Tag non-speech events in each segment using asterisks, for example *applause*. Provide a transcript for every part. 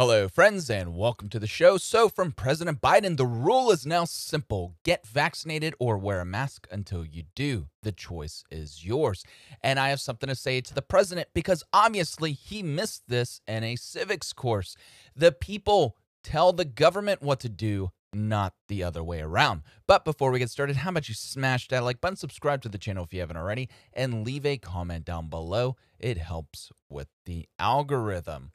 Hello, friends, and welcome to the show. So, from President Biden, the rule is now simple get vaccinated or wear a mask until you do. The choice is yours. And I have something to say to the president because obviously he missed this in a civics course. The people tell the government what to do, not the other way around. But before we get started, how about you smash that like button, subscribe to the channel if you haven't already, and leave a comment down below? It helps with the algorithm.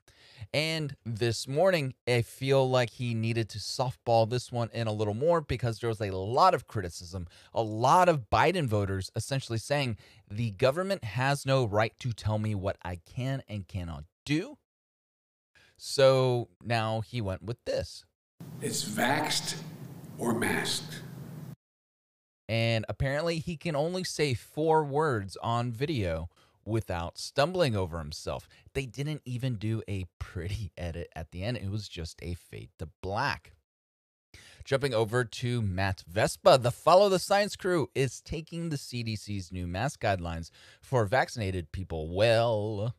And this morning, I feel like he needed to softball this one in a little more because there was a lot of criticism, a lot of Biden voters essentially saying the government has no right to tell me what I can and cannot do. So now he went with this. It's vaxxed or masked. And apparently, he can only say four words on video without stumbling over himself. They didn't even do a pretty *laughs* edit at the end, it was just a fade to black. Jumping over to Matt Vespa, the Follow the Science crew is taking the CDC's new mask guidelines for vaccinated people well.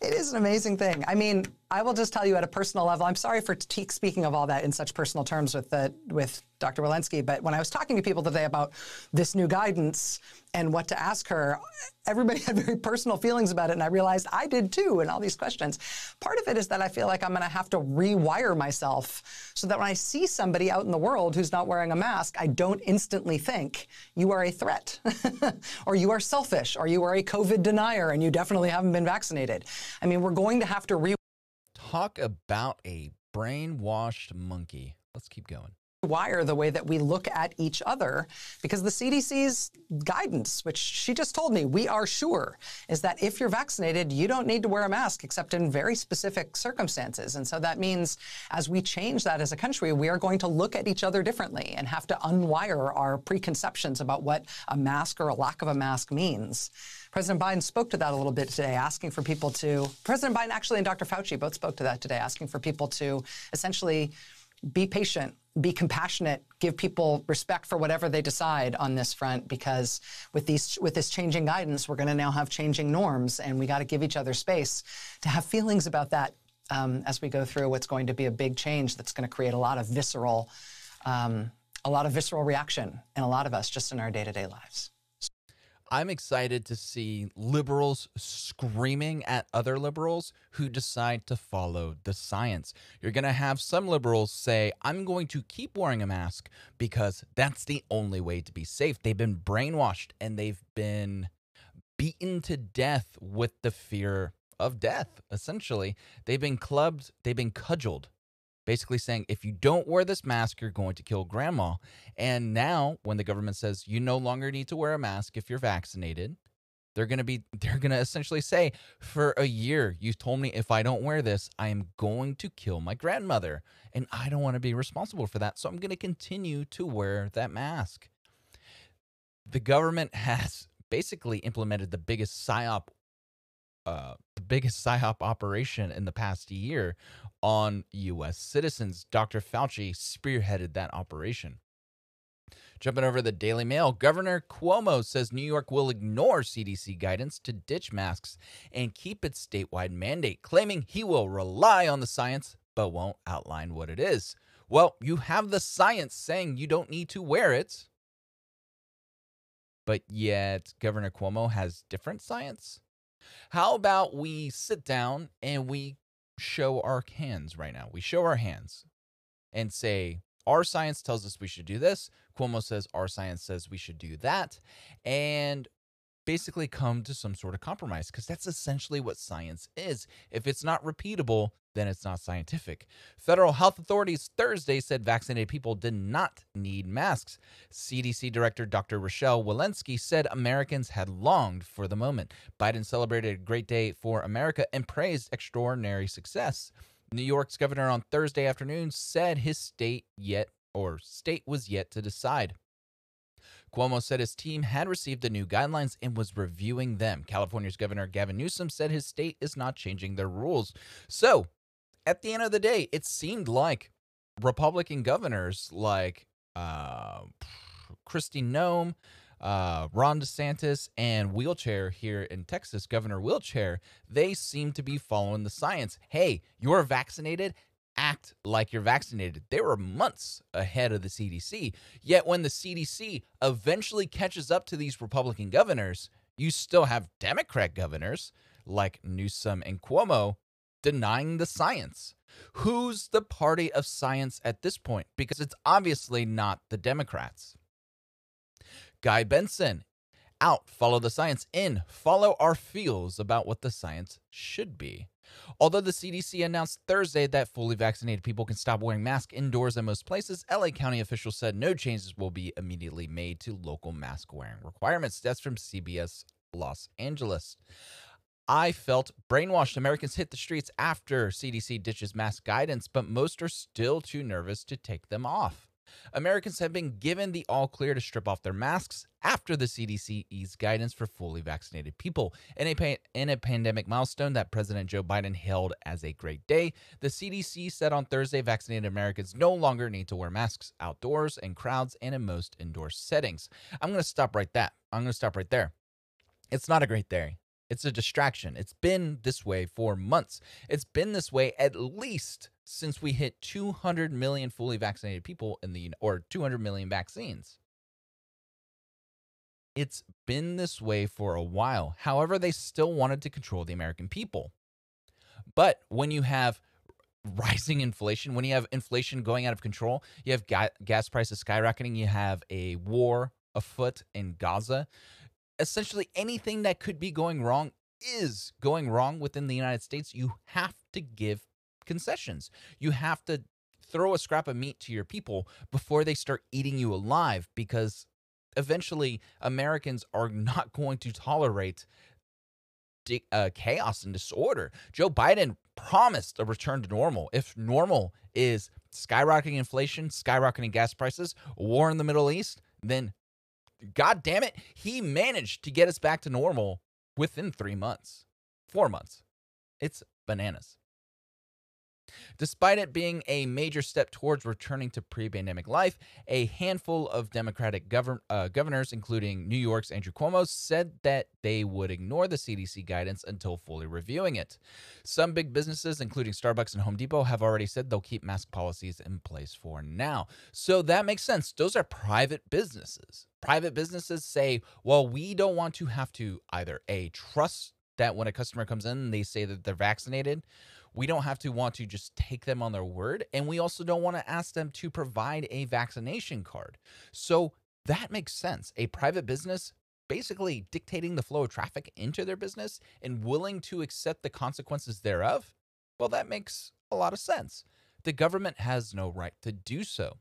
It is an amazing thing. I mean, I will just tell you at a personal level. I'm sorry for speaking of all that in such personal terms with the with Dr. Walensky, but when I was talking to people today about this new guidance and what to ask her, everybody *laughs* had very personal feelings about it, and I realized I did too. And all these questions. Part of it is that I feel like I'm going to have to rewire myself so that when I see somebody out in the world who's not wearing a mask, I don't instantly think you are a threat, *laughs* or you are selfish, or you are a COVID denier, and you definitely haven't been vaccinated. I mean, we're going to have to re Talk about a brainwashed monkey. Let's keep going wire the way that we look at each other because the CDC's guidance, which she just told me, we are sure, is that if you're vaccinated, you don't need to wear a mask except in very specific circumstances. And so that means as we change that as a country, we are going to look at each other differently and have to unwire our preconceptions about what a mask or a lack of a mask means. President Biden spoke to that a little bit today, asking for people to, President Biden actually and Dr. Fauci both spoke to that today, asking for people to essentially be patient, be compassionate, give people respect for whatever they decide on this front because with these with this changing guidance, we're going to now have changing norms and we got to give each other space to have feelings about that um, as we go through what's going to be a big change that's going to create a lot of visceral um, a lot of visceral reaction in a lot of us just in our day-to-day lives. I'm excited to see liberals screaming at other liberals who decide to follow the science. You're going to have some liberals say, I'm going to keep wearing a mask because that's the only way to be safe. They've been brainwashed and they've been beaten to death with the fear of death, essentially. They've been clubbed, they've been cudgeled basically saying if you don't wear this mask you're going to kill grandma. And now when the government says you no longer need to wear a mask if you're vaccinated they're going to be *laughs* they're going to essentially say for a year you told me if i don't wear this i am going to kill my grandmother and i don't want to be responsible for that so i'm going to continue to wear that mask. The government *laughs* has basically implemented the biggest psyop uh, the biggest psyop operation in the past year on U.S. citizens. Dr. Fauci spearheaded that operation. Jumping over the Daily Mail, Governor Cuomo says New York will ignore CDC guidance to ditch masks and keep its statewide mandate, claiming he will rely on the science but won't outline what it is. Well, you have the science saying you don't need to wear it, but yet Governor Cuomo has different science. How about we sit down and we show our hands right now? We show our hands and say, our science tells us we should do this. Cuomo says our science says we should do that. And basically come to some sort of compromise because that's essentially what science is. If it's not repeatable, then it's not scientific. Federal health authorities Thursday said vaccinated people did not need masks. CDC Director Dr. Rochelle Walensky said Americans had longed for the moment. Biden celebrated a great day for America and praised extraordinary success. New York's governor on Thursday afternoon said his state yet or state was yet to decide. Cuomo said his team had received the new guidelines and was reviewing them. California's Governor Gavin Newsom said his state is not changing their rules. So, at the end of the day, it seemed like Republican governors like uh, Kristi Noem, uh, Ron DeSantis and Wheelchair here in Texas, Governor Wheelchair, they seem to be following the science. Hey, you're vaccinated. Act like you're vaccinated. They were months ahead of the CDC. Yet, when the CDC eventually catches up to these Republican governors, you still have Democrat governors like Newsom and Cuomo denying the science. Who's the party of science at this point? Because it's obviously not the Democrats. Guy Benson, out, follow the science, in, follow our feels about what the science should be. Although the CDC announced Thursday that fully vaccinated people can stop wearing masks indoors in most places, LA County officials said no changes will be immediately made to local mask wearing requirements. That's from CBS Los Angeles. I felt brainwashed. Americans hit the streets after CDC ditches mask guidance, but most are still too nervous to take them off. Americans have been given the all clear to strip off their masks after the CDC eased guidance for fully vaccinated people. In a, pa- in a pandemic milestone that President Joe Biden hailed as a great day, the CDC said on Thursday vaccinated Americans no longer need to wear masks outdoors, in crowds, and in most indoor settings. I'm going to stop right that. I'm going to stop right there. It's not a great day. It's a distraction. It's been this way for months. It's been this way at least since we hit 200 million fully vaccinated people in the or 200 million vaccines. It's been this way for a while. However, they still wanted to control the American people. But when you have rising *laughs* inflation, when you have inflation going out of control, you have ga- gas prices skyrocketing, you have a war afoot in Gaza, essentially anything that could be going wrong is going wrong within the United States, you have to give concessions. You have to throw a scrap of meat to your people before they start eating you alive because eventually Americans are *laughs* not going to tolerate uh, chaos and disorder. Joe Biden promised a return to normal. If normal is skyrocketing inflation, skyrocketing gas prices, war in the Middle East, then God damn it, he managed to get us back to normal within three months, four months. It's bananas. Despite it being a major step towards returning to pre pandemic life, a handful of Democratic uh, governors, including New York's Andrew Cuomo, said that they would ignore the CDC guidance until fully reviewing it. Some big businesses, including Starbucks and Home Depot, have already said they'll keep mask policies in place for now. So that makes sense. Those are private businesses. Private businesses say, well, we don't want to have to either A, trust that when a customer comes in, they say that they're vaccinated we don't have to want to just take them on their word. And we also don't want to ask them to provide a vaccination card. So that makes sense. A private business basically dictating the flow of traffic into their business and willing to accept the consequences thereof. Well, that makes a lot of sense. The government has no right to do so.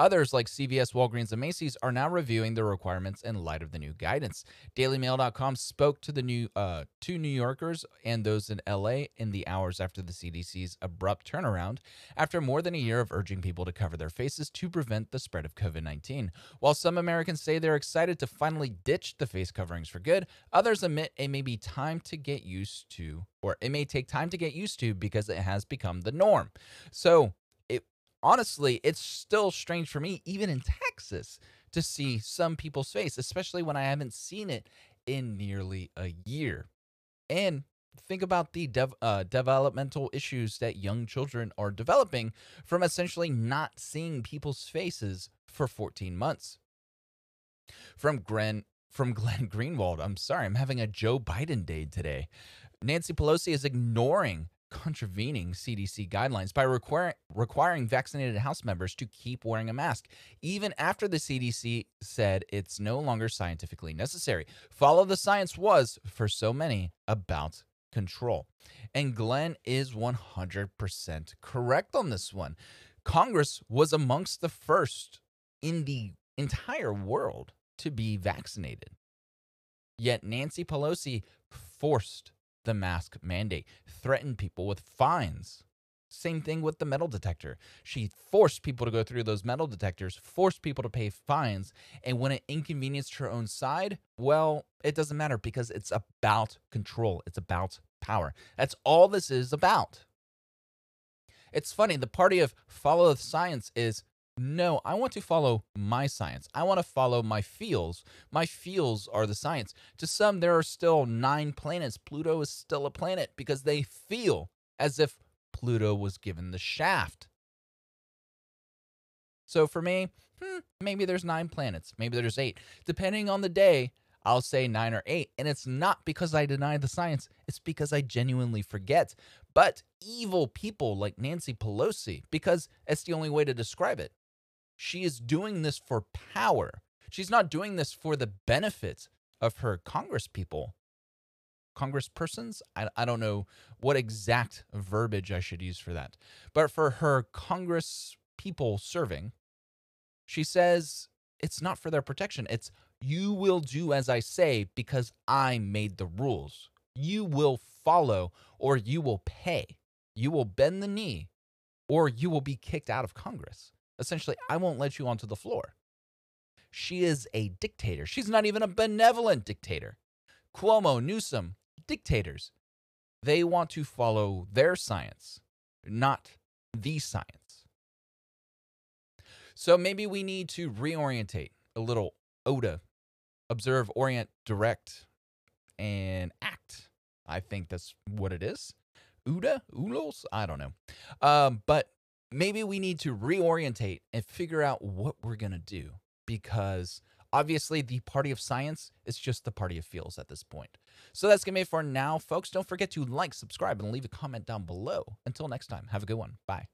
Others, like CVS, Walgreens, and Macy's, are now reviewing the requirements in light of the new guidance. DailyMail.com spoke to the new uh, two New Yorkers and those in LA in the hours after the CDC's abrupt turnaround, after more than a year of urging people to cover their faces to prevent the spread of COVID 19. While some Americans say they're excited to finally ditch the face coverings for good, others admit it may be time to get used to, or it may take time to get used to because it has become the norm. So, honestly, it's still strange for me, even in Texas, to see some people's face, especially when I haven't seen it in nearly a year. And think about the dev, uh, developmental issues that young children are developing from essentially not seeing people's faces for 14 months. From Gren from *laughs* Glenn Greenwald, I'm sorry, I'm having a Joe Biden day today. Nancy Pelosi is ignoring contravening CDC guidelines by requir- requiring vaccinated House members to keep wearing a mask, even after the CDC said it's no longer scientifically necessary. Follow the science was, for so many, about control. And Glenn is 100% correct on this one. Congress was amongst the first in the entire world to be vaccinated. Yet Nancy Pelosi forced the mask mandate, threatened people with fines. Same thing with the metal detector. She forced people to go through those metal detectors, forced people to pay fines. And when it inconvenienced her own side, well, it doesn't matter because it's about control, it's about power. That's all this is about. It's funny, the party of follow the science is No, I want to follow my science. I want to follow my feels. My feels are the science. To some, there are still nine planets. Pluto is still a planet because they feel as if Pluto was given the shaft. So for me, hmm, maybe there's nine planets. Maybe there's eight. Depending on the day, I'll say nine or eight. And it's not because I deny the science, it's because I genuinely forget. But evil people like Nancy Pelosi, because it's the only way to describe it, she is doing this for power. She's not doing this for the benefit of her Congress people. Congresspersons? I, I don't know what exact verbiage I should use for that. But for her Congress people serving, she says it's not for their protection. It's you will do as I say because I made the rules. You will follow or you will pay. You will bend the knee or you will be kicked out of Congress. Essentially, I won't let you onto the floor. She is a dictator. She's not even a benevolent dictator. Cuomo, Newsom, dictators. They want to follow their science, not the science. So maybe we need to reorientate a little OODA observe, orient, direct, and act. I think that's what it is. Uda, Ulos, I don't know. Um, but maybe we need to reorientate and figure out what we're gonna do because obviously the party of science is just the party of feels at this point. So that's gonna be it for now, folks. Don't forget to like, subscribe, and leave a comment down below. Until next time, have a good one. Bye.